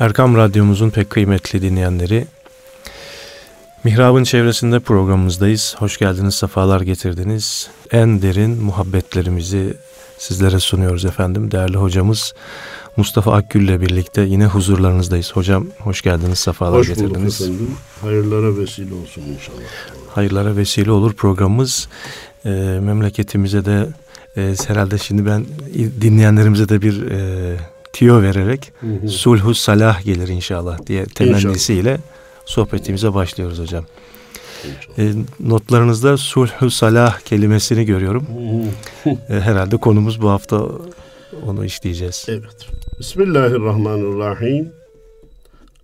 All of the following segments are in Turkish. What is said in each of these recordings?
Erkam Radyomuzun pek kıymetli dinleyenleri, Mihrab'ın çevresinde programımızdayız. Hoş geldiniz, sefalar getirdiniz. En derin muhabbetlerimizi sizlere sunuyoruz efendim. Değerli hocamız Mustafa Akgül ile birlikte yine huzurlarınızdayız. Hocam hoş geldiniz, sefalar hoş getirdiniz. Hoş efendim. Hayırlara vesile olsun inşallah. Hayırlara vesile olur programımız. E, memleketimize de e, herhalde şimdi ben dinleyenlerimize de bir e, tiyo vererek hı hı. sulhu salah gelir inşallah diye temennisiyle inşallah. sohbetimize başlıyoruz hocam. E, notlarınızda sulhu salah kelimesini görüyorum. e, herhalde konumuz bu hafta onu işleyeceğiz. Evet. Bismillahirrahmanirrahim.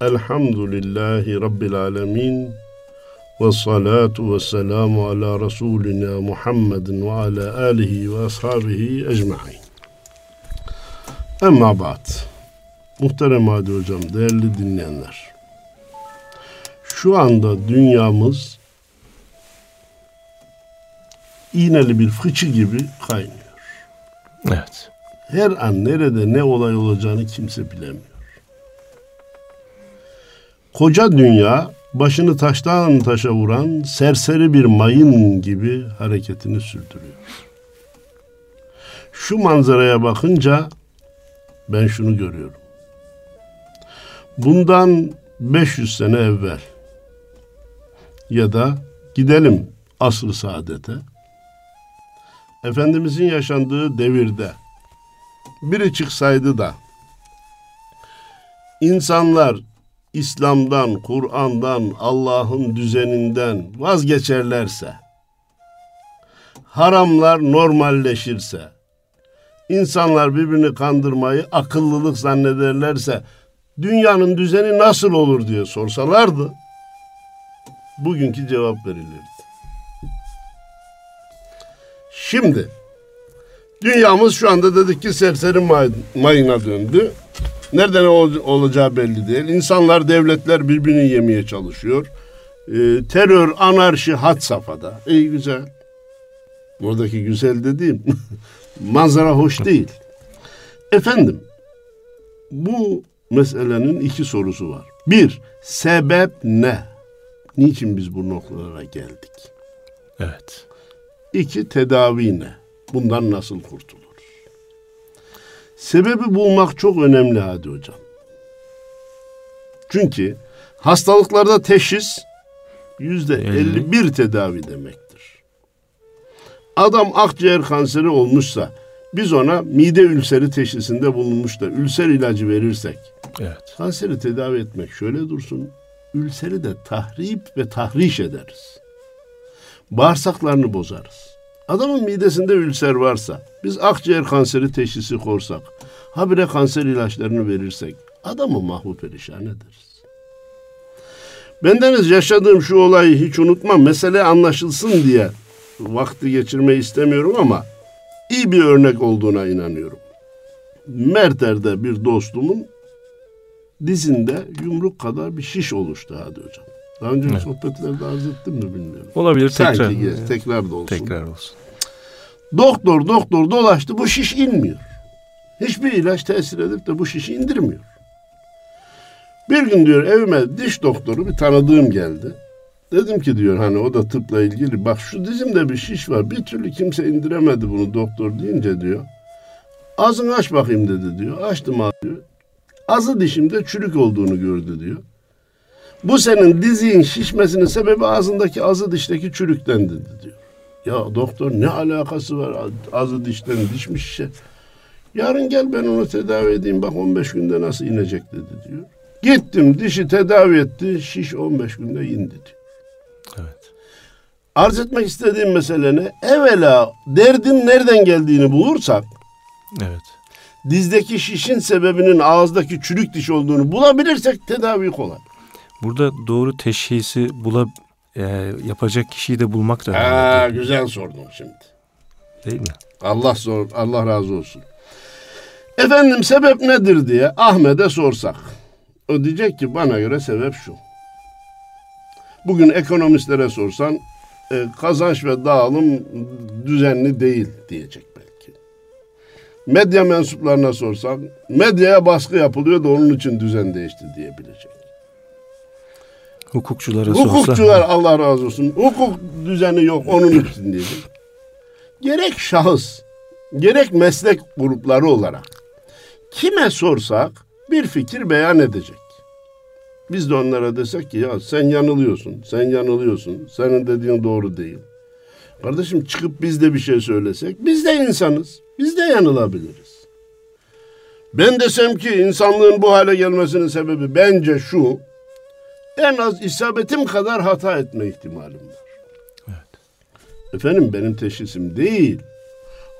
Elhamdülillahi Rabbil alemin. Ve salatu ve selamu ala Resulina Muhammedin ve ala alihi ve ashabihi ecma'in. Emma ba'd. Muhterem Hadi Hocam, değerli dinleyenler. Şu anda dünyamız iğneli bir fıçı gibi kaynıyor. Evet. Her an nerede ne olay olacağını kimse bilemiyor. Koca dünya başını taştan taşa vuran serseri bir mayın gibi hareketini sürdürüyor. Şu manzaraya bakınca ben şunu görüyorum. Bundan 500 sene evvel ya da gidelim asr-ı saadete Efendimizin yaşandığı devirde biri çıksaydı da insanlar İslam'dan, Kur'an'dan, Allah'ın düzeninden vazgeçerlerse, haramlar normalleşirse, insanlar birbirini kandırmayı akıllılık zannederlerse, dünyanın düzeni nasıl olur diye sorsalardı, bugünkü cevap verilirdi. Şimdi, dünyamız şu anda dedik ki serseri mayına döndü. Nereden olacağı belli değil. İnsanlar, devletler birbirini yemeye çalışıyor. Ee, terör, anarşi had safhada. İyi güzel. Buradaki güzel dediğim manzara hoş değil. Efendim, bu meselenin iki sorusu var. Bir, sebep ne? Niçin biz bu noktalara geldik? Evet. İki, tedavi ne? Bundan nasıl kurtulur? Sebebi bulmak çok önemli hadi hocam. Çünkü hastalıklarda teşhis yüzde 51 tedavi demektir. Adam akciğer kanseri olmuşsa biz ona mide ülseri teşhisinde bulunmuş da ülser ilacı verirsek evet. kanseri tedavi etmek şöyle dursun ülseri de tahrip ve tahriş ederiz. Bağırsaklarını bozarız. Adamın midesinde ülser varsa, biz akciğer kanseri teşhisi korsak, habire kanser ilaçlarını verirsek, adamı mahvu perişan ederiz. Bendeniz yaşadığım şu olayı hiç unutmam. Mesele anlaşılsın diye vakti geçirmeyi istemiyorum ama iyi bir örnek olduğuna inanıyorum. Merter'de bir dostumun dizinde yumruk kadar bir şiş oluştu hadi hocam. Daha önce evet. sohbetlerde arz ettim mi bilmiyorum. Olabilir Sanki tekrar. Sanki tekrar da olsun. Tekrar olsun. Doktor doktor dolaştı bu şiş inmiyor. Hiçbir ilaç tesir edip de bu şişi indirmiyor. Bir gün diyor evime diş doktoru bir tanıdığım geldi. Dedim ki diyor hani o da tıpla ilgili bak şu dizimde bir şiş var bir türlü kimse indiremedi bunu doktor deyince diyor. Ağzını aç bakayım dedi diyor. Açtım abi diyor. Azı dişimde çürük olduğunu gördü diyor. Bu senin dizin şişmesinin sebebi ağzındaki azı dişteki çürükten dedi diyor. Ya doktor ne alakası var azı dişten diş mi şişe? Yarın gel ben onu tedavi edeyim bak 15 günde nasıl inecek dedi diyor. Gittim dişi tedavi etti şiş 15 günde indi diyor. Arz etmek istediğim mesele ne? Evvela derdin nereden geldiğini bulursak Evet. Dizdeki şişin sebebinin ağızdaki çürük diş olduğunu bulabilirsek tedavi kolay. Burada doğru teşhisi bula e, yapacak kişiyi de bulmak da. Ee, güzel sordun şimdi. Değil mi? Allah sor, Allah razı olsun. Efendim sebep nedir diye Ahmet'e sorsak. O diyecek ki bana göre sebep şu. Bugün ekonomistlere sorsan e, kazanç ve dağılım düzenli değil diyecek belki. medya mensuplarına sorsan medyaya baskı yapılıyor da onun için düzen değişti diyebilecek. Hukukçulara Hukukçular sorsa. Allah razı olsun. Hukuk düzeni yok onun için diyecek. Gerek şahıs, gerek meslek grupları olarak kime sorsak bir fikir beyan edecek. Biz de onlara desek ki ya sen yanılıyorsun, sen yanılıyorsun, senin dediğin doğru değil. Kardeşim çıkıp biz de bir şey söylesek, biz de insanız, biz de yanılabiliriz. Ben desem ki insanlığın bu hale gelmesinin sebebi bence şu, en az isabetim kadar hata etme ihtimalim var. Efendim benim teşhisim değil.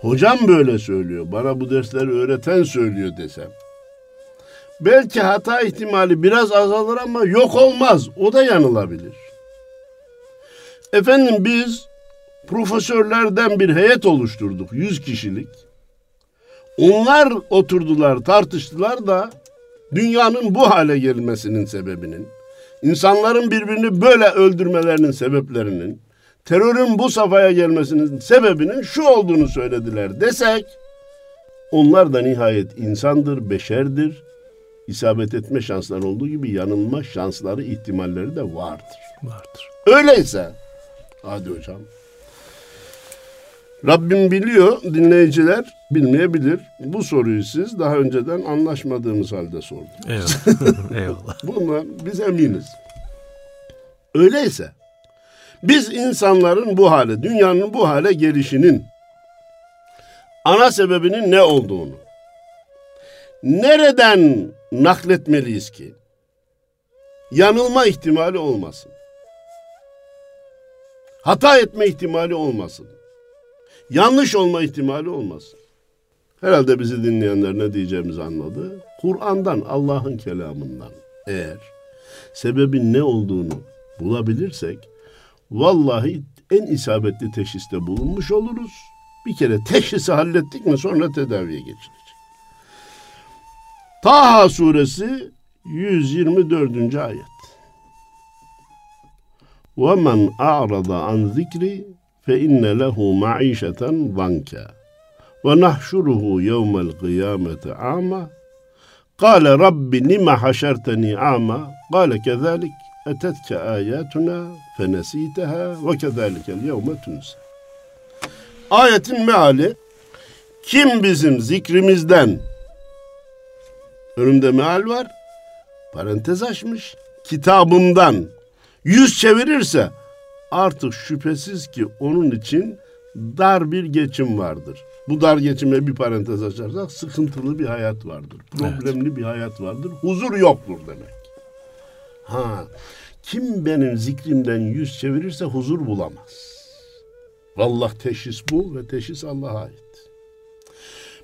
Hocam böyle söylüyor. Bana bu dersleri öğreten söylüyor desem. Belki hata ihtimali biraz azalır ama yok olmaz. O da yanılabilir. Efendim biz profesörlerden bir heyet oluşturduk. Yüz kişilik. Onlar oturdular, tartıştılar da dünyanın bu hale gelmesinin sebebinin, insanların birbirini böyle öldürmelerinin sebeplerinin, terörün bu safhaya gelmesinin sebebinin şu olduğunu söylediler desek, onlar da nihayet insandır, beşerdir. İsabet etme şansları olduğu gibi yanılma şansları, ihtimalleri de vardır. Vardır. Öyleyse, hadi hocam. Rabbim biliyor, dinleyiciler bilmeyebilir. Bu soruyu siz daha önceden anlaşmadığımız halde sordunuz. Eyvallah. Eyvallah. Bundan biz eminiz. Öyleyse biz insanların bu hale, dünyanın bu hale gelişinin ana sebebinin ne olduğunu nereden nakletmeliyiz ki yanılma ihtimali olmasın. Hata etme ihtimali olmasın. Yanlış olma ihtimali olmasın. Herhalde bizi dinleyenler ne diyeceğimizi anladı. Kur'an'dan, Allah'ın kelamından eğer sebebin ne olduğunu bulabilirsek vallahi en isabetli teşhiste bulunmuş oluruz. Bir kere teşhisi hallettik mi sonra tedaviye geçilecek. Taha suresi 124. ayet. وَمَنْ أَعْرَضَ عَنْ ذِكْرِ فَإِنَّ لَهُ مَعِيشَةً ضَنْكًا وَنَحْشُرُهُ يَوْمَ الْقِيَامَةِ عَامًا قال رب لم حشرتني أعمى قال كذلك أتتك آياتنا فنسيتها وكذلك اليوم تنسى Ayetin meali kim bizim zikrimizden önümde meal var parantez açmış kitabımdan yüz çevirirse artık şüphesiz ki onun için dar bir geçim vardır. Bu dar geçime bir parantez açarsak sıkıntılı bir hayat vardır. Problemli bir hayat vardır. Huzur yoktur demek. Ha, kim benim zikrimden yüz çevirirse huzur bulamaz. Vallahi teşhis bu ve teşhis Allah'a ait.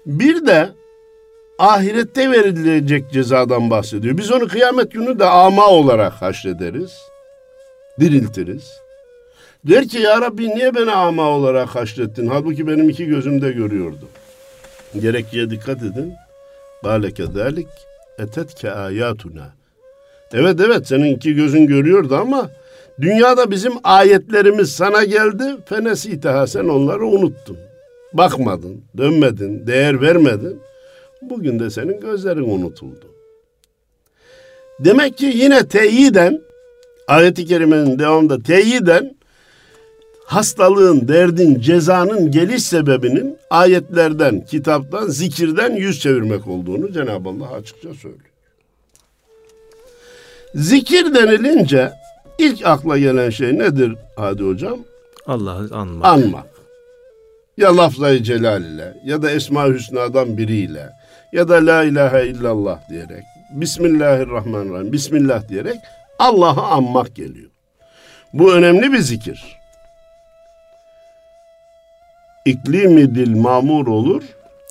Bir de ahirette verilecek cezadan bahsediyor. Biz onu kıyamet günü de ama olarak haşrederiz. Diriltiriz. Der ki ya Rabbi niye beni ama olarak haşrettin? Halbuki benim iki gözümde görüyordu. Gerekçeye dikkat edin. Gale kezalik etetke ayatuna. Evet evet senin iki gözün görüyordu ama dünyada bizim ayetlerimiz sana geldi. Fenesiteha sen onları unuttun. Bakmadın, dönmedin, değer vermedin. Bugün de senin gözlerin unutuldu. Demek ki yine teyiden ayeti kerimenin devamında teyiden hastalığın, derdin, cezanın geliş sebebinin ayetlerden, kitaptan, zikirden yüz çevirmek olduğunu Cenab-ı Allah açıkça söylüyor. Zikir denilince ilk akla gelen şey nedir Hadi Hocam? Allah'ı anmak. Anmak. Ya lafzayı celal ile ya da Esma-ı Hüsna'dan biriyle ya da La ilahe illallah diyerek Bismillahirrahmanirrahim Bismillah diyerek Allah'ı anmak geliyor. Bu önemli bir zikir. İklimi dil mamur olur.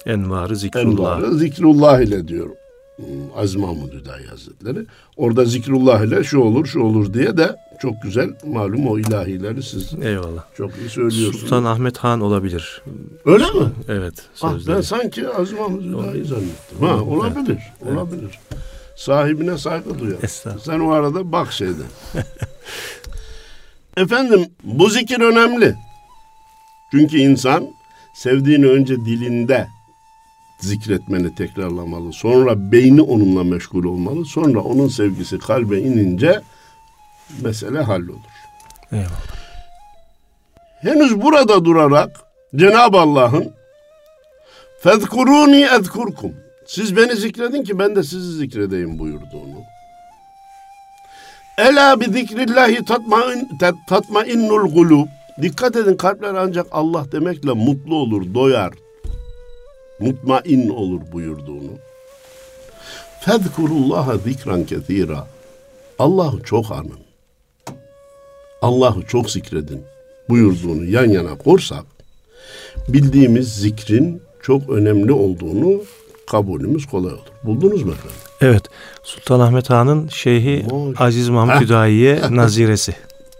Envarı zikrullah. Envarı zikrullah ile diyor hmm, Aziz Mahmud Hüdayi Hazretleri. Orada zikrullah ile şu olur şu olur diye de çok güzel malum o ilahileri siz Eyvallah. çok iyi söylüyorsunuz. Sultan Ahmet Han olabilir. Öyle mi? Evet. Ah, ben Sözleri. sanki Aziz Mahmud Hüdayi zannettim. Ha, olabilir, olabilir. Sahibine saygı duyar. Sen o arada bak şeyden. Efendim bu zikir önemli. Çünkü insan sevdiğini önce dilinde zikretmeni tekrarlamalı. Sonra beyni onunla meşgul olmalı. Sonra onun sevgisi kalbe inince mesele hallolur. Eyvallah. Henüz burada durarak Cenab-ı Allah'ın Fezkuruni ezkurkum. Siz beni zikredin ki ben de sizi zikredeyim buyurduğunu. Ela bi zikrillahi tatmain, tatmainnul gulub. Dikkat edin kalpler ancak Allah demekle mutlu olur, doyar. Mutmain olur buyurduğunu. Fezkurullaha zikran kethira. Allah'ı çok anın. Allah'ı çok zikredin buyurduğunu yan yana korsak bildiğimiz zikrin çok önemli olduğunu kabulümüz kolay olur. Buldunuz mu efendim? Evet. Sultanahmet Han'ın şeyhi Aziz Mahmut Hüdayi'ye naziresi.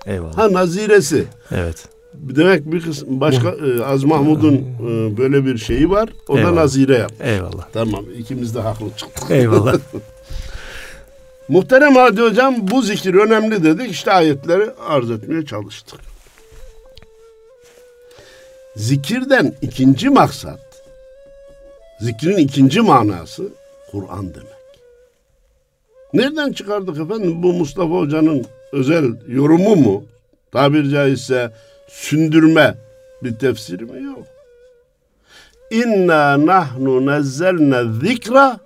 Eyvallah. Ha naziresi. Evet. Demek bir kısım başka e, Az Mahmud'un e, böyle bir şeyi var. O da nazire yap. Eyvallah. Tamam ikimiz de haklı çıktık. Eyvallah. Muhterem Hadi Hocam bu zikir önemli dedik. İşte ayetleri arz etmeye çalıştık. Zikirden ikinci maksat, zikrin ikinci manası Kur'an demek. Nereden çıkardık efendim? Bu Mustafa Hoca'nın özel yorumu mu? Tabir caizse sündürme bir tefsiri mi? Yok. İnna nahnu nezzelne zikra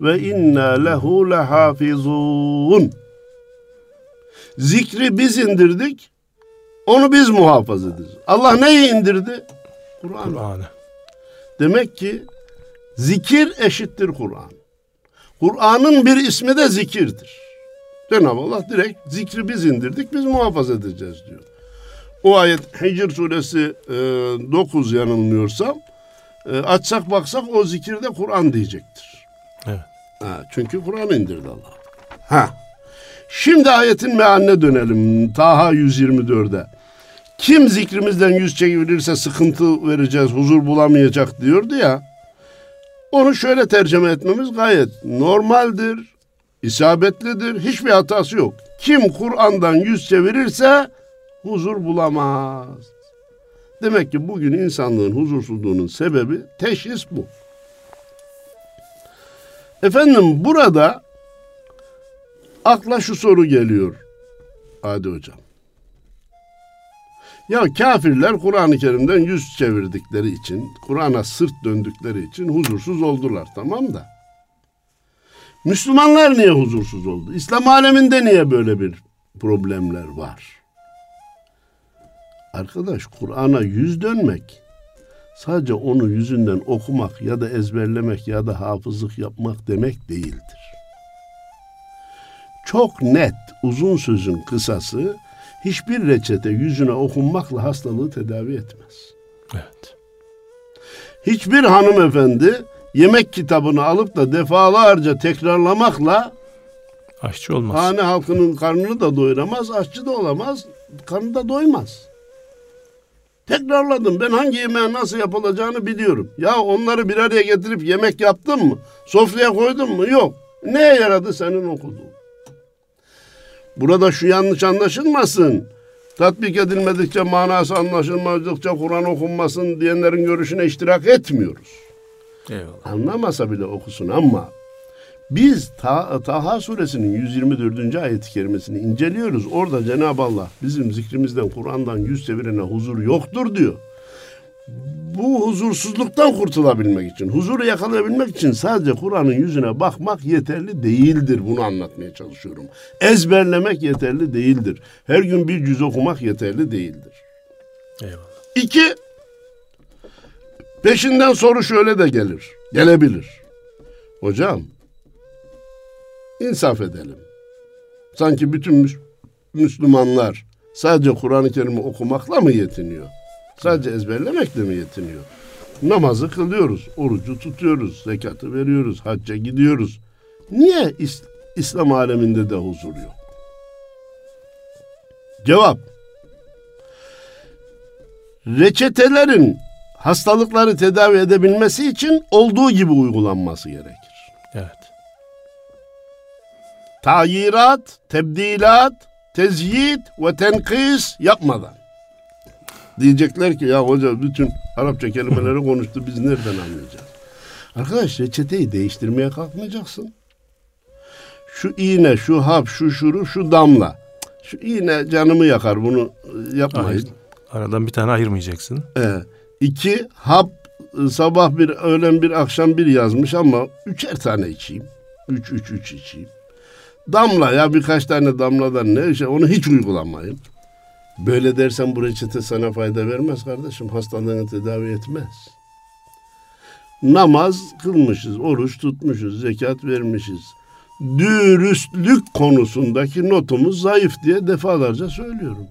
ve inna lehu lehafizun. Zikri biz indirdik, onu biz muhafaza edeceğiz. Allah neyi indirdi? Kur'an. Kur'an'ı. Demek ki zikir eşittir Kur'an. Kur'an'ın bir ismi de zikirdir. Cenab-ı Allah direkt zikri biz indirdik, biz muhafaza edeceğiz diyor. O ayet Hicr suresi e, 9 yanılmıyorsam e, açsak baksak o zikirde Kur'an diyecektir. Evet. Ha, çünkü Kur'an indirdi Allah. Ha. Şimdi ayetin mealine dönelim. Taha 124'e. Kim zikrimizden yüz çevirirse sıkıntı vereceğiz, huzur bulamayacak diyordu ya. Onu şöyle tercüme etmemiz gayet normaldir, isabetlidir, hiçbir hatası yok. Kim Kur'an'dan yüz çevirirse huzur bulamaz. Demek ki bugün insanlığın huzursuzluğunun sebebi teşhis bu. Efendim burada akla şu soru geliyor Adi Hocam. Ya kafirler Kur'an-ı Kerim'den yüz çevirdikleri için, Kur'an'a sırt döndükleri için huzursuz oldular tamam da. Müslümanlar niye huzursuz oldu? İslam aleminde niye böyle bir problemler var? Arkadaş Kur'an'a yüz dönmek sadece onu yüzünden okumak ya da ezberlemek ya da hafızlık yapmak demek değildir. Çok net, uzun sözün kısası hiçbir reçete yüzüne okunmakla hastalığı tedavi etmez. Evet. Hiçbir hanımefendi yemek kitabını alıp da defalarca tekrarlamakla Aşçı olmaz. hane halkının karnını da doyuramaz, aşçı da olamaz, karnı da doymaz. Tekrarladım. Ben hangi yemeğin nasıl yapılacağını biliyorum. Ya onları bir araya getirip yemek yaptın mı? Sofraya koydun mu? Yok. Neye yaradı senin okuduğun? Burada şu yanlış anlaşılmasın. Tatbik edilmedikçe, manası anlaşılmadıkça Kur'an okunmasın diyenlerin görüşüne iştirak etmiyoruz. Eyvallah. Anlamasa bile okusun ama biz Ta- Taha suresinin 124. ayet-i kerimesini inceliyoruz. Orada Cenab-ı Allah bizim zikrimizden, Kur'an'dan yüz çevirene huzur yoktur diyor. Bu huzursuzluktan kurtulabilmek için, huzuru yakalayabilmek için sadece Kur'an'ın yüzüne bakmak yeterli değildir. Bunu anlatmaya çalışıyorum. Ezberlemek yeterli değildir. Her gün bir cüz okumak yeterli değildir. Eyvallah. İki, peşinden soru şöyle de gelir, gelebilir. Hocam, insaf edelim. Sanki bütün Müs- Müslümanlar sadece Kur'an-ı Kerim'i okumakla mı yetiniyor? Sadece ezberlemekle mi yetiniyor? Namazı kılıyoruz, orucu tutuyoruz, zekatı veriyoruz, hacca gidiyoruz. Niye İs- İslam aleminde de huzur yok? Cevap, reçetelerin hastalıkları tedavi edebilmesi için olduğu gibi uygulanması gerekir. Evet. Tayirat, tebdilat, tezyit ve tenkis yapmadan. Diyecekler ki ya hoca bütün Arapça kelimeleri konuştu biz nereden anlayacağız? Arkadaş reçeteyi değiştirmeye kalkmayacaksın. Şu iğne, şu hap, şu şuru, şu damla. Şu iğne canımı yakar bunu e, yapmayın. Hayır. Aradan bir tane ayırmayacaksın. Ee, iki hap e, sabah bir, öğlen bir, akşam bir yazmış ama üçer tane içeyim. Üç, üç, üç içeyim. Damla ya birkaç tane damladan ne işte onu hiç uygulamayın. Böyle dersen bu reçete sana fayda vermez kardeşim. Hastalığını tedavi etmez. Namaz kılmışız, oruç tutmuşuz, zekat vermişiz. Dürüstlük konusundaki notumuz zayıf diye defalarca söylüyorum.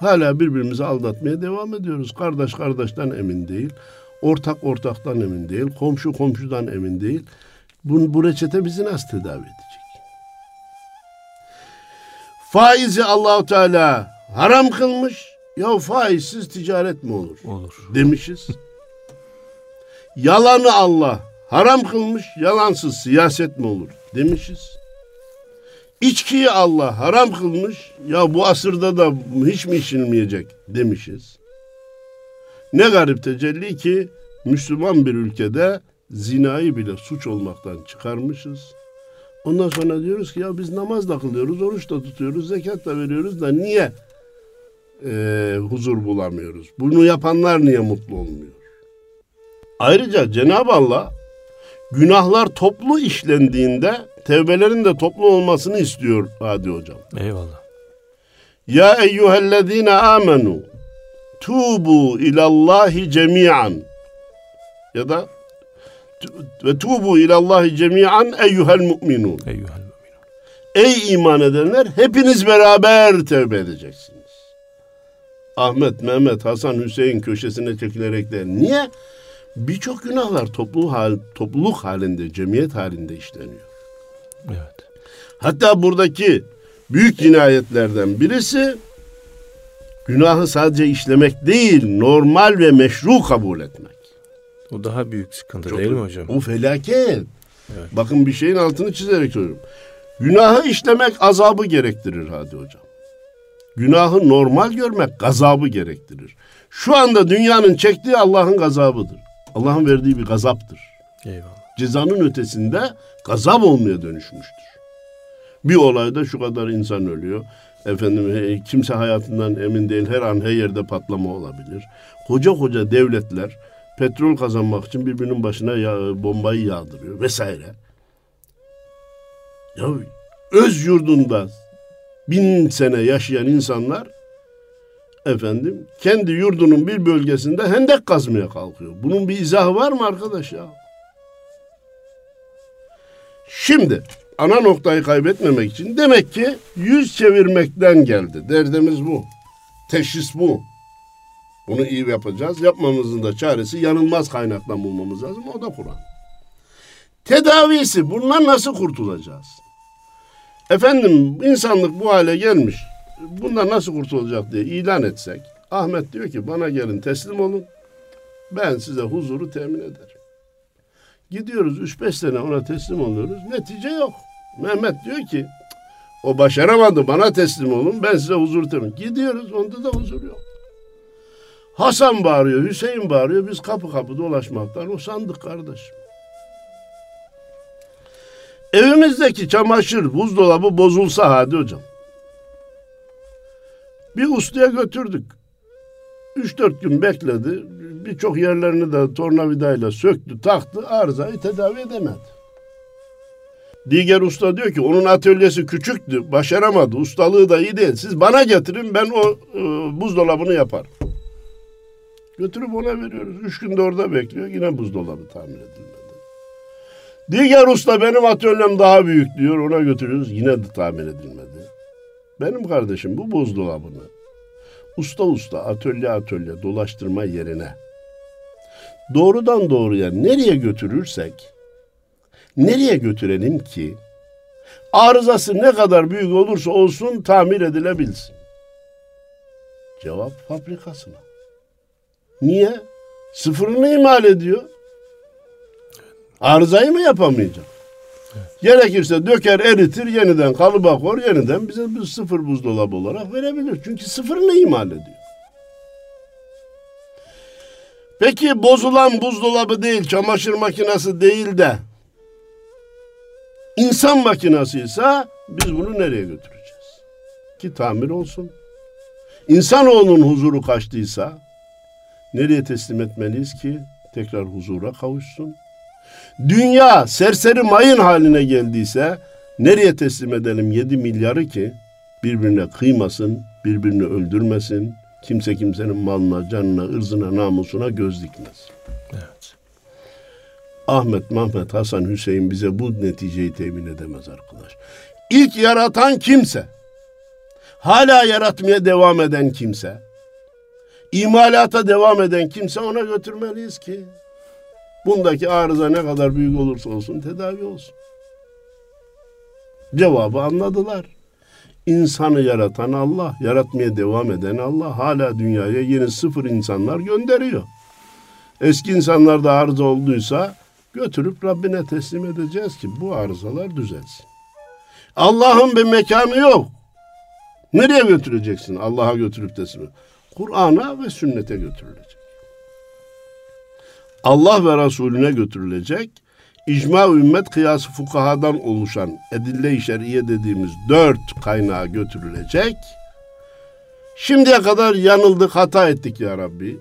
Hala birbirimizi aldatmaya devam ediyoruz. Kardeş kardeşten emin değil. Ortak ortaktan emin değil. Komşu komşudan emin değil. Bu, bu reçete bizi nasıl tedavi edecek? Faizi Allahu Teala haram kılmış. Ya faizsiz ticaret mi olur? Olur. Demişiz. Yalanı Allah haram kılmış. Yalansız siyaset mi olur? Demişiz. İçkiyi Allah haram kılmış. Ya bu asırda da hiç mi içilmeyecek demişiz. Ne garip tecelli ki Müslüman bir ülkede zinayı bile suç olmaktan çıkarmışız. Ondan sonra diyoruz ki ya biz namaz da kılıyoruz, oruç da tutuyoruz, zekat da veriyoruz da niye e, huzur bulamıyoruz? Bunu yapanlar niye mutlu olmuyor? Ayrıca Cenab-ı Allah günahlar toplu işlendiğinde tevbelerin de toplu olmasını istiyor Hadi Hocam. Eyvallah. Ya eyyühellezine amenu tubu ilallahi cemi'an ya da ve tubu ilallahi cemi'an eyyuhel mu'minun. Eyyuhel müminun. Ey iman edenler hepiniz beraber tevbe edeceksiniz. Ahmet, Mehmet, Hasan, Hüseyin köşesine çekilerek de niye? Birçok günahlar toplu hal, topluluk halinde, cemiyet halinde işleniyor. Evet. Hatta buradaki büyük cinayetlerden birisi günahı sadece işlemek değil, normal ve meşru kabul etmek. O daha büyük sıkıntı Çok- değil mi hocam? O felaket. Evet. Bakın bir şeyin altını çizerek söylüyorum. Günahı işlemek azabı gerektirir hadi hocam. Günahı normal görmek gazabı gerektirir. Şu anda dünyanın çektiği Allah'ın gazabıdır. Allah'ın verdiği bir gazaptır. Eyvallah. Cezanın ötesinde gazap olmaya dönüşmüştür. Bir olayda şu kadar insan ölüyor. Efendim kimse hayatından emin değil. Her an her yerde patlama olabilir. Koca koca devletler petrol kazanmak için birbirinin başına ya, bombayı yağdırıyor vesaire. Ya öz yurdunda bin sene yaşayan insanlar efendim kendi yurdunun bir bölgesinde hendek kazmaya kalkıyor. Bunun bir izahı var mı arkadaş ya? Şimdi ana noktayı kaybetmemek için demek ki yüz çevirmekten geldi. Derdimiz bu. Teşhis bu. Bunu iyi yapacağız. Yapmamızın da çaresi yanılmaz kaynaktan bulmamız lazım. O da Kur'an. Tedavisi bundan nasıl kurtulacağız? Efendim insanlık bu hale gelmiş. Bundan nasıl kurtulacak diye ilan etsek. Ahmet diyor ki bana gelin teslim olun. Ben size huzuru temin ederim. Gidiyoruz 3-5 sene ona teslim oluyoruz. Netice yok. Mehmet diyor ki "Cık, o başaramadı bana teslim olun ben size huzur temin. Gidiyoruz onda da huzur yok. Hasan bağırıyor, Hüseyin bağırıyor. Biz kapı kapı dolaşmaktan usandık kardeşim. Evimizdeki çamaşır, buzdolabı bozulsa hadi hocam. Bir ustaya götürdük. 3-4 gün bekledi. Birçok yerlerini de tornavidayla söktü, taktı. Arızayı tedavi edemedi. Diğer usta diyor ki onun atölyesi küçüktü, başaramadı, ustalığı da iyi değil. Siz bana getirin ben o e, buzdolabını yaparım. Götürüp ona veriyoruz. Üç günde orada bekliyor. Yine buzdolabı tamir edilmedi. Diğer usta benim atölyem daha büyük diyor. Ona götürüyoruz. Yine de tamir edilmedi. Benim kardeşim bu buzdolabını usta usta atölye atölye dolaştırma yerine doğrudan doğruya nereye götürürsek nereye götürelim ki arızası ne kadar büyük olursa olsun tamir edilebilsin. Cevap fabrikasına. Niye? Sıfırını imal ediyor. Arızayı mı yapamayacak? Gerekirse döker eritir yeniden kalıba kor yeniden bize bir sıfır buzdolabı olarak verebilir. Çünkü sıfırını imal ediyor. Peki bozulan buzdolabı değil, çamaşır makinesi değil de insan makinesi ise biz bunu nereye götüreceğiz? Ki tamir olsun. İnsanoğlunun huzuru kaçtıysa nereye teslim etmeliyiz ki tekrar huzura kavuşsun? Dünya serseri mayın haline geldiyse nereye teslim edelim 7 milyarı ki birbirine kıymasın, birbirini öldürmesin, kimse kimsenin malına, canına, ırzına, namusuna göz dikmez. Evet. Ahmet, Mahmet, Hasan, Hüseyin bize bu neticeyi temin edemez arkadaş. İlk yaratan kimse, hala yaratmaya devam eden kimse, imalata devam eden kimse ona götürmeliyiz ki bundaki arıza ne kadar büyük olursa olsun tedavi olsun. Cevabı anladılar. İnsanı yaratan Allah, yaratmaya devam eden Allah hala dünyaya yeni sıfır insanlar gönderiyor. Eski insanlarda arıza olduysa götürüp Rabbine teslim edeceğiz ki bu arızalar düzelsin. Allah'ın bir mekanı yok. Nereye götüreceksin Allah'a götürüp teslim? Kur'an'a ve sünnete götürülecek. Allah ve Resulüne götürülecek. İcma ümmet kıyası fukahadan oluşan edille-i şer'iye dediğimiz dört kaynağa götürülecek. Şimdiye kadar yanıldık, hata ettik ya Rabbi.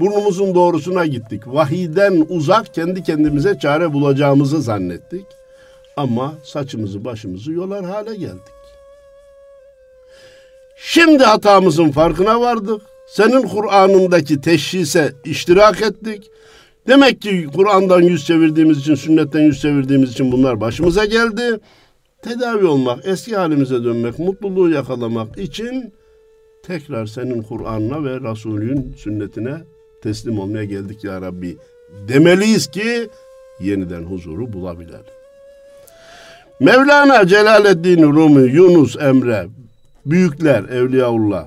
Burnumuzun doğrusuna gittik. Vahiden uzak kendi kendimize çare bulacağımızı zannettik. Ama saçımızı başımızı yolar hale geldik. Şimdi hatamızın farkına vardık. Senin Kur'an'ındaki teşhise iştirak ettik. Demek ki Kur'an'dan yüz çevirdiğimiz için, sünnetten yüz çevirdiğimiz için bunlar başımıza geldi. Tedavi olmak, eski halimize dönmek, mutluluğu yakalamak için tekrar senin Kur'an'ına ve Resulün sünnetine teslim olmaya geldik ya Rabbi. Demeliyiz ki yeniden huzuru bulabilelim. Mevlana Celaleddin Rumi, Yunus Emre, büyükler, Evliyaullah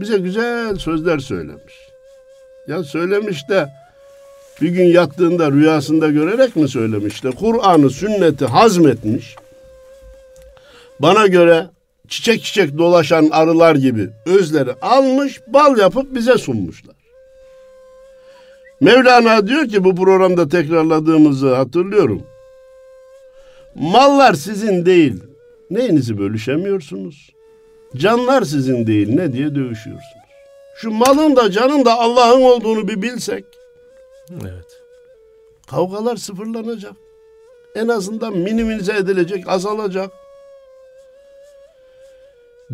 bize güzel sözler söylemiş. Ya söylemiş de bir gün yattığında rüyasında görerek mi söylemiş de Kur'an'ı, sünneti hazmetmiş. Bana göre çiçek çiçek dolaşan arılar gibi özleri almış, bal yapıp bize sunmuşlar. Mevlana diyor ki bu programda tekrarladığımızı hatırlıyorum. Mallar sizin değil. Neyinizi bölüşemiyorsunuz? Canlar sizin değil. Ne diye dövüşüyorsunuz? Şu malın da canın da Allah'ın olduğunu bir bilsek. Evet. Kavgalar sıfırlanacak. En azından minimize edilecek, azalacak.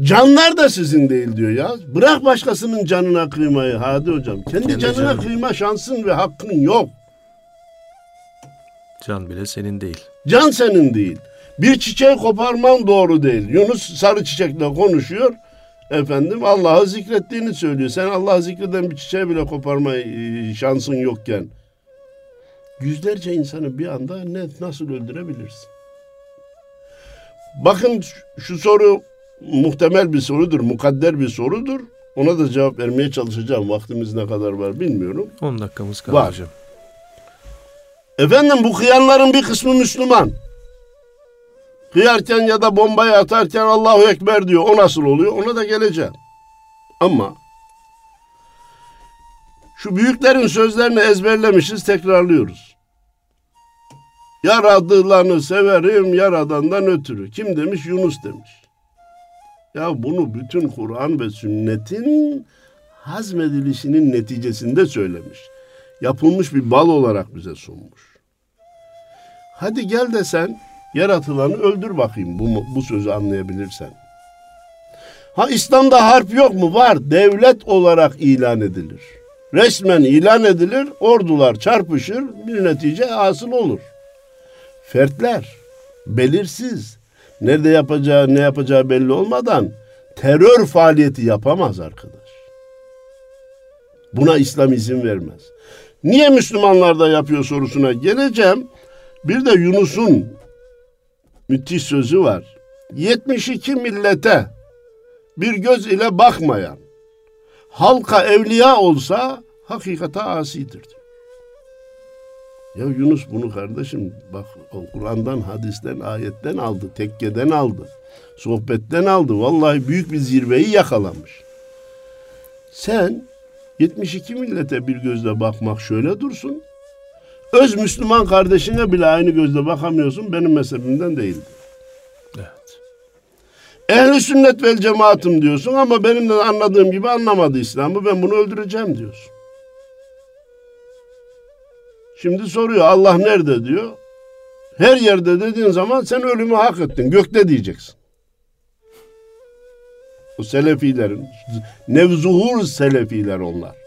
Canlar da sizin değil diyor ya. Bırak başkasının canına kıymayı Hadi hocam. Kendi, Kendi canına canın. kıyma şansın ve hakkın yok. Can bile senin değil. Can senin değil. Bir çiçeği koparman doğru değil. Yunus sarı çiçekle konuşuyor. Efendim Allah'ı zikrettiğini söylüyor. Sen Allah'ı zikreden bir çiçeği bile koparma e, şansın yokken. Yüzlerce insanı bir anda ne nasıl öldürebilirsin? Bakın şu- şu soru muhtemel bir sorudur, mukadder bir sorudur. Ona da cevap vermeye çalışacağım. Vaktimiz ne kadar var bilmiyorum. 10 dakikamız kaldı Var. hocam. Efendim bu kıyanların bir kısmı Müslüman. Kıyarken ya da bombayı atarken Allahu Ekber diyor. O nasıl oluyor? Ona da geleceğim. Ama şu büyüklerin sözlerini ezberlemişiz, tekrarlıyoruz. Yaradığını severim yaradandan ötürü. Kim demiş? Yunus demiş. Ya bunu bütün Kur'an ve sünnetin hazmedilişinin neticesinde söylemiş. Yapılmış bir bal olarak bize sunmuş. Hadi gel de sen yaratılanı öldür bakayım bu, bu sözü anlayabilirsen. Ha İslam'da harp yok mu? Var. Devlet olarak ilan edilir. Resmen ilan edilir, ordular çarpışır, bir netice hasıl olur. Fertler, belirsiz, nerede yapacağı, ne yapacağı belli olmadan terör faaliyeti yapamaz arkadaş. Buna İslam izin vermez. Niye Müslümanlar da yapıyor sorusuna geleceğim. Bir de Yunus'un müthiş sözü var. 72 millete bir göz ile bakmayan halka evliya olsa hakikate asidir. Ya Yunus bunu kardeşim bak Kur'an'dan, hadisten, ayetten aldı, tekkeden aldı, sohbetten aldı. Vallahi büyük bir zirveyi yakalamış. Sen 72 millete bir gözle bakmak şöyle dursun. Öz Müslüman kardeşine bile aynı gözle bakamıyorsun. Benim mezhebimden değildi. Evet. Ehli sünnet vel cemaatım diyorsun ama benim de anladığım gibi anlamadı İslam'ı. Ben bunu öldüreceğim diyorsun. Şimdi soruyor Allah nerede diyor. Her yerde dediğin zaman sen ölümü hak ettin. Gökte diyeceksin. O selefilerin nevzuhur selefiler onlar.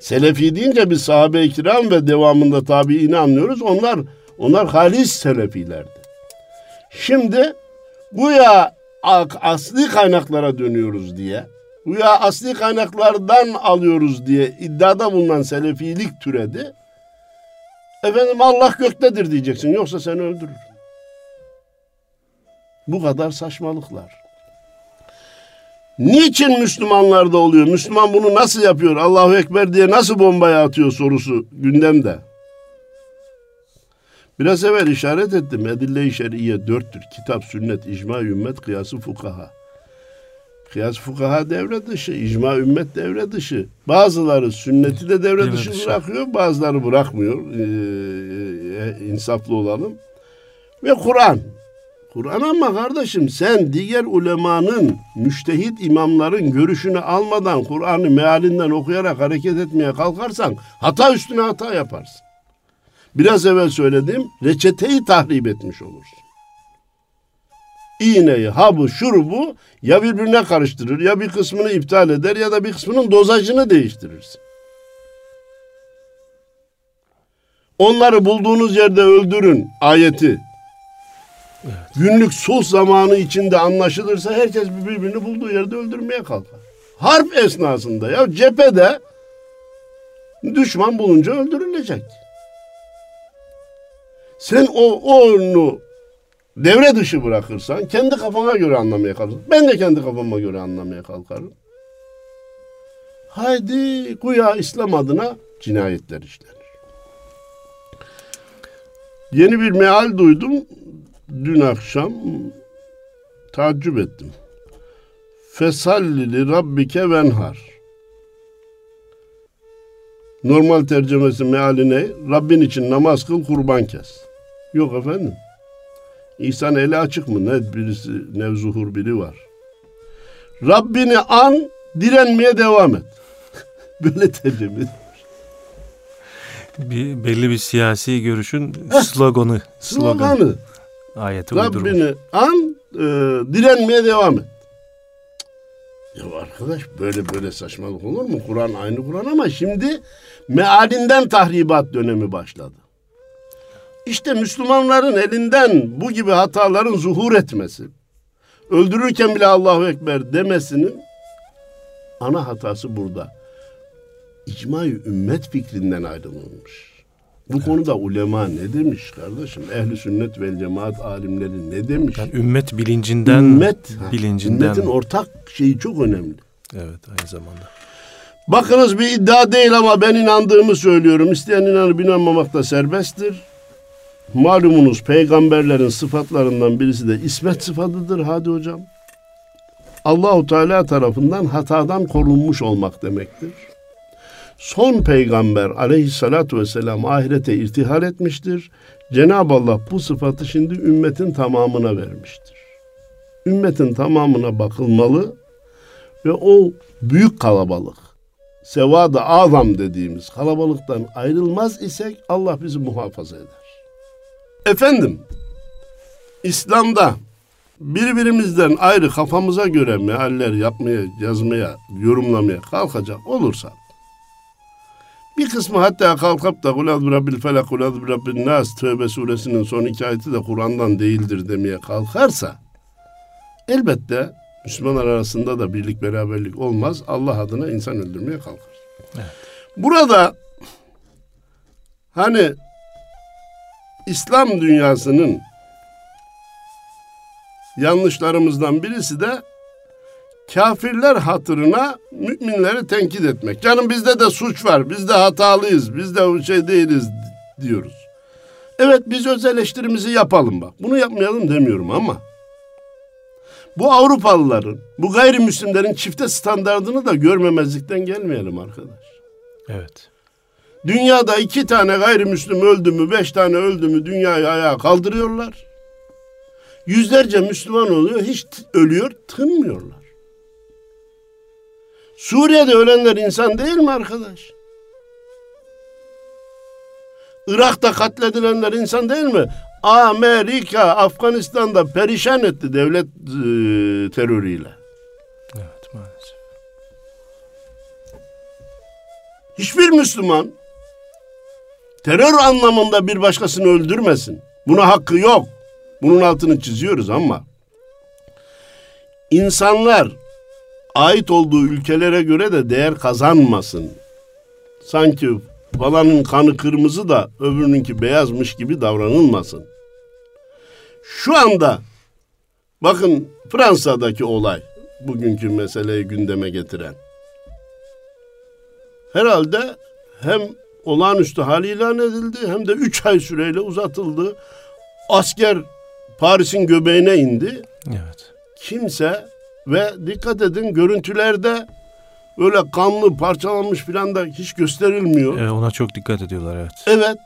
Selefi deyince biz sahabe-i kiram ve devamında tabiini anlıyoruz. Onlar onlar halis selefilerdi. Şimdi bu ya asli kaynaklara dönüyoruz diye, bu ya asli kaynaklardan alıyoruz diye iddiada bulunan selefilik türedi. Efendim Allah göktedir diyeceksin yoksa seni öldürür. Bu kadar saçmalıklar. Niçin Müslümanlarda oluyor? Müslüman bunu nasıl yapıyor? Allahu Ekber diye nasıl bombaya atıyor sorusu gündemde. Biraz evvel işaret ettim. Edille-i şer'iye dörttür. Kitap, sünnet, icma, ümmet, kıyası, fukaha. Kıyas fukaha devre dışı, icma ümmet devre dışı. Bazıları sünneti de devre, devre dışı, dışı bırakıyor, bazıları bırakmıyor. Ee, insaflı olalım. Ve Kur'an. Kur'an ama kardeşim sen diğer ulemanın, müştehit imamların görüşünü almadan Kur'an'ı mealinden okuyarak hareket etmeye kalkarsan hata üstüne hata yaparsın. Biraz evvel söylediğim reçeteyi tahrip etmiş olursun. İğneyi, habı, şurubu ya birbirine karıştırır ya bir kısmını iptal eder ya da bir kısmının dozajını değiştirirsin. Onları bulduğunuz yerde öldürün ayeti Evet. Günlük sulh zamanı içinde anlaşılırsa herkes birbirini bulduğu yerde öldürmeye kalkar. Harp esnasında ya cephede düşman bulunca öldürülecek. Sen o onu devre dışı bırakırsan kendi kafana göre anlamaya kalkarsın. Ben de kendi kafama göre anlamaya kalkarım. Haydi kuya İslam adına cinayetler işlenir. Yeni bir meal duydum dün akşam tacip ettim. Fesallili rabbike venhar. Normal tercümesi meali ne? Rabbin için namaz kıl, kurban kes. Yok efendim. İhsan eli açık mı? Ne birisi nevzuhur biri var. Rabbini an, direnmeye devam et. Böyle tercüme bir, belli bir siyasi görüşün sloganı. Sloganı ayeti Rabbini uydurmuş. an e, direnmeye devam et. Ya arkadaş böyle böyle saçmalık olur mu? Kur'an aynı Kur'an ama şimdi mealinden tahribat dönemi başladı. İşte Müslümanların elinden bu gibi hataların zuhur etmesi, öldürürken bile Allahu Ekber demesinin ana hatası burada. İcma-i ümmet fikrinden ayrılılmış. Bu evet. konuda ulema ne demiş kardeşim? Ehli sünnet ve cemaat alimleri ne demiş? Yani ümmet bilincinden ümmet bilincinden ümmetin ortak şeyi çok önemli. Evet aynı zamanda. Bakınız bir iddia değil ama ben inandığımı söylüyorum. İsteyen inanıp inanmamak da serbesttir. Malumunuz peygamberlerin sıfatlarından birisi de ismet sıfatıdır hadi hocam. Allahu Teala tarafından hatadan korunmuş olmak demektir son peygamber aleyhissalatu vesselam ahirete irtihal etmiştir. Cenab-ı Allah bu sıfatı şimdi ümmetin tamamına vermiştir. Ümmetin tamamına bakılmalı ve o büyük kalabalık, sevada azam dediğimiz kalabalıktan ayrılmaz isek Allah bizi muhafaza eder. Efendim, İslam'da birbirimizden ayrı kafamıza göre mealler yapmaya, yazmaya, yorumlamaya kalkacak olursa bir kısmı hatta kalkıp da Kulad Rabbil Felak, Kulad Rabbil Nas Tövbe suresinin son iki ayeti de Kur'an'dan değildir demeye kalkarsa elbette Müslümanlar arasında da birlik beraberlik olmaz. Allah adına insan öldürmeye kalkar. Evet. Burada hani İslam dünyasının yanlışlarımızdan birisi de kafirler hatırına müminleri tenkit etmek. Canım bizde de suç var, biz de hatalıyız, biz de şey değiliz diyoruz. Evet biz öz eleştirimizi yapalım bak. Bunu yapmayalım demiyorum ama bu Avrupalıların, bu gayrimüslimlerin çifte standardını da görmemezlikten gelmeyelim arkadaş. Evet. Dünyada iki tane gayrimüslim öldü mü, beş tane öldü mü dünyayı ayağa kaldırıyorlar. Yüzlerce Müslüman oluyor, hiç ölüyor, tınmıyorlar. Suriye'de ölenler insan değil mi arkadaş? Irak'ta katledilenler insan değil mi? Amerika Afganistan'da perişan etti devlet e, terörüyle. Evet maalesef. Hiçbir Müslüman terör anlamında bir başkasını öldürmesin. Buna hakkı yok. Bunun altını çiziyoruz ama insanlar ait olduğu ülkelere göre de değer kazanmasın. Sanki falanın kanı kırmızı da öbürününki beyazmış gibi davranılmasın. Şu anda bakın Fransa'daki olay bugünkü meseleyi gündeme getiren. Herhalde hem olağanüstü hal ilan edildi hem de üç ay süreyle uzatıldı. Asker Paris'in göbeğine indi. Evet. Kimse ve dikkat edin görüntülerde öyle kanlı parçalanmış filan da hiç gösterilmiyor. Ee, ona çok dikkat ediyorlar evet. Evet.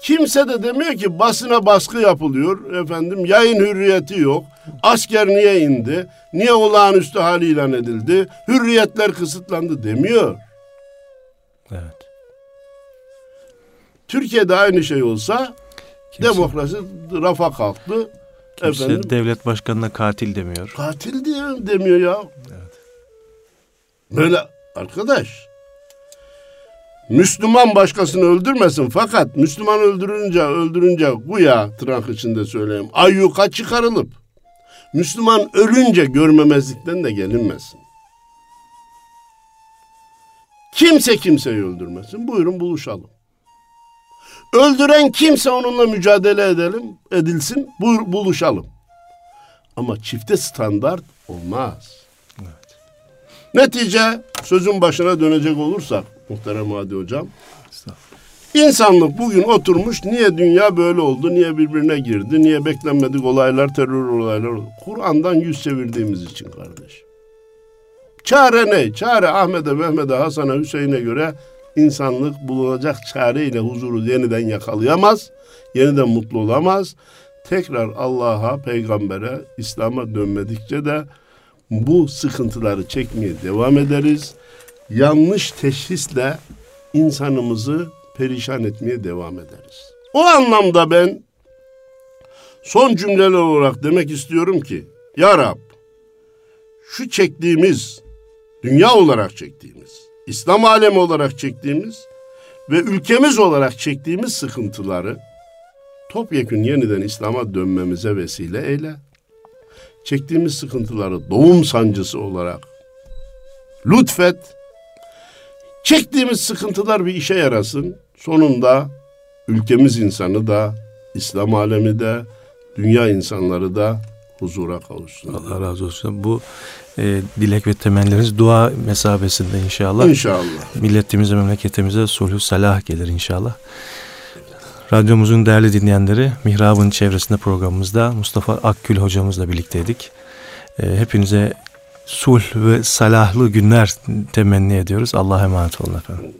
Kimse de demiyor ki basına baskı yapılıyor. Efendim yayın hürriyeti yok. Asker niye indi? Niye olağanüstü hal ilan edildi? Hürriyetler kısıtlandı demiyor. Evet. Türkiye'de aynı şey olsa Kimse, demokrasi rafa kalktı. Kimse Efendim devlet başkanına katil demiyor. katil diye demiyor ya. Evet. Böyle arkadaş. Müslüman başkasını öldürmesin fakat Müslüman öldürünce öldürünce güya tırnak içinde söyleyeyim ayyuka çıkarılıp Müslüman ölünce görmemezlikten de gelinmesin. Kimse kimseyi öldürmesin. Buyurun buluşalım. Öldüren kimse onunla mücadele edelim, edilsin. Buyur buluşalım. Ama çifte standart olmaz. Evet. Netice sözün başına dönecek olursak muhterem Hadi Hocam. İnsanlık bugün oturmuş niye dünya böyle oldu, niye birbirine girdi, niye beklenmedik olaylar, terör olaylar oldu. Kur'an'dan yüz çevirdiğimiz için kardeş. Çare ne? Çare Ahmet'e, Mehmet'e, Hasan'a, Hüseyin'e göre insanlık bulunacak çareyle huzuru yeniden yakalayamaz, yeniden mutlu olamaz. Tekrar Allah'a, peygambere, İslam'a dönmedikçe de bu sıkıntıları çekmeye devam ederiz. Yanlış teşhisle insanımızı perişan etmeye devam ederiz. O anlamda ben son cümleler olarak demek istiyorum ki Ya Rab şu çektiğimiz dünya olarak çektiğimiz İslam alemi olarak çektiğimiz ve ülkemiz olarak çektiğimiz sıkıntıları topyekün yeniden İslam'a dönmemize vesile eyle. Çektiğimiz sıkıntıları doğum sancısı olarak lütfet. Çektiğimiz sıkıntılar bir işe yarasın. Sonunda ülkemiz insanı da, İslam alemi de, dünya insanları da huzura kavuşsun. Allah razı olsun. Bu e, dilek ve temennileriniz dua mesabesinde inşallah. İnşallah. Milletimize, memleketimize sulhu salah gelir inşallah. Radyomuzun değerli dinleyenleri, Mihrab'ın çevresinde programımızda Mustafa Akgül hocamızla birlikteydik. E, hepinize sulh ve salahlı günler temenni ediyoruz. Allah'a emanet olun efendim.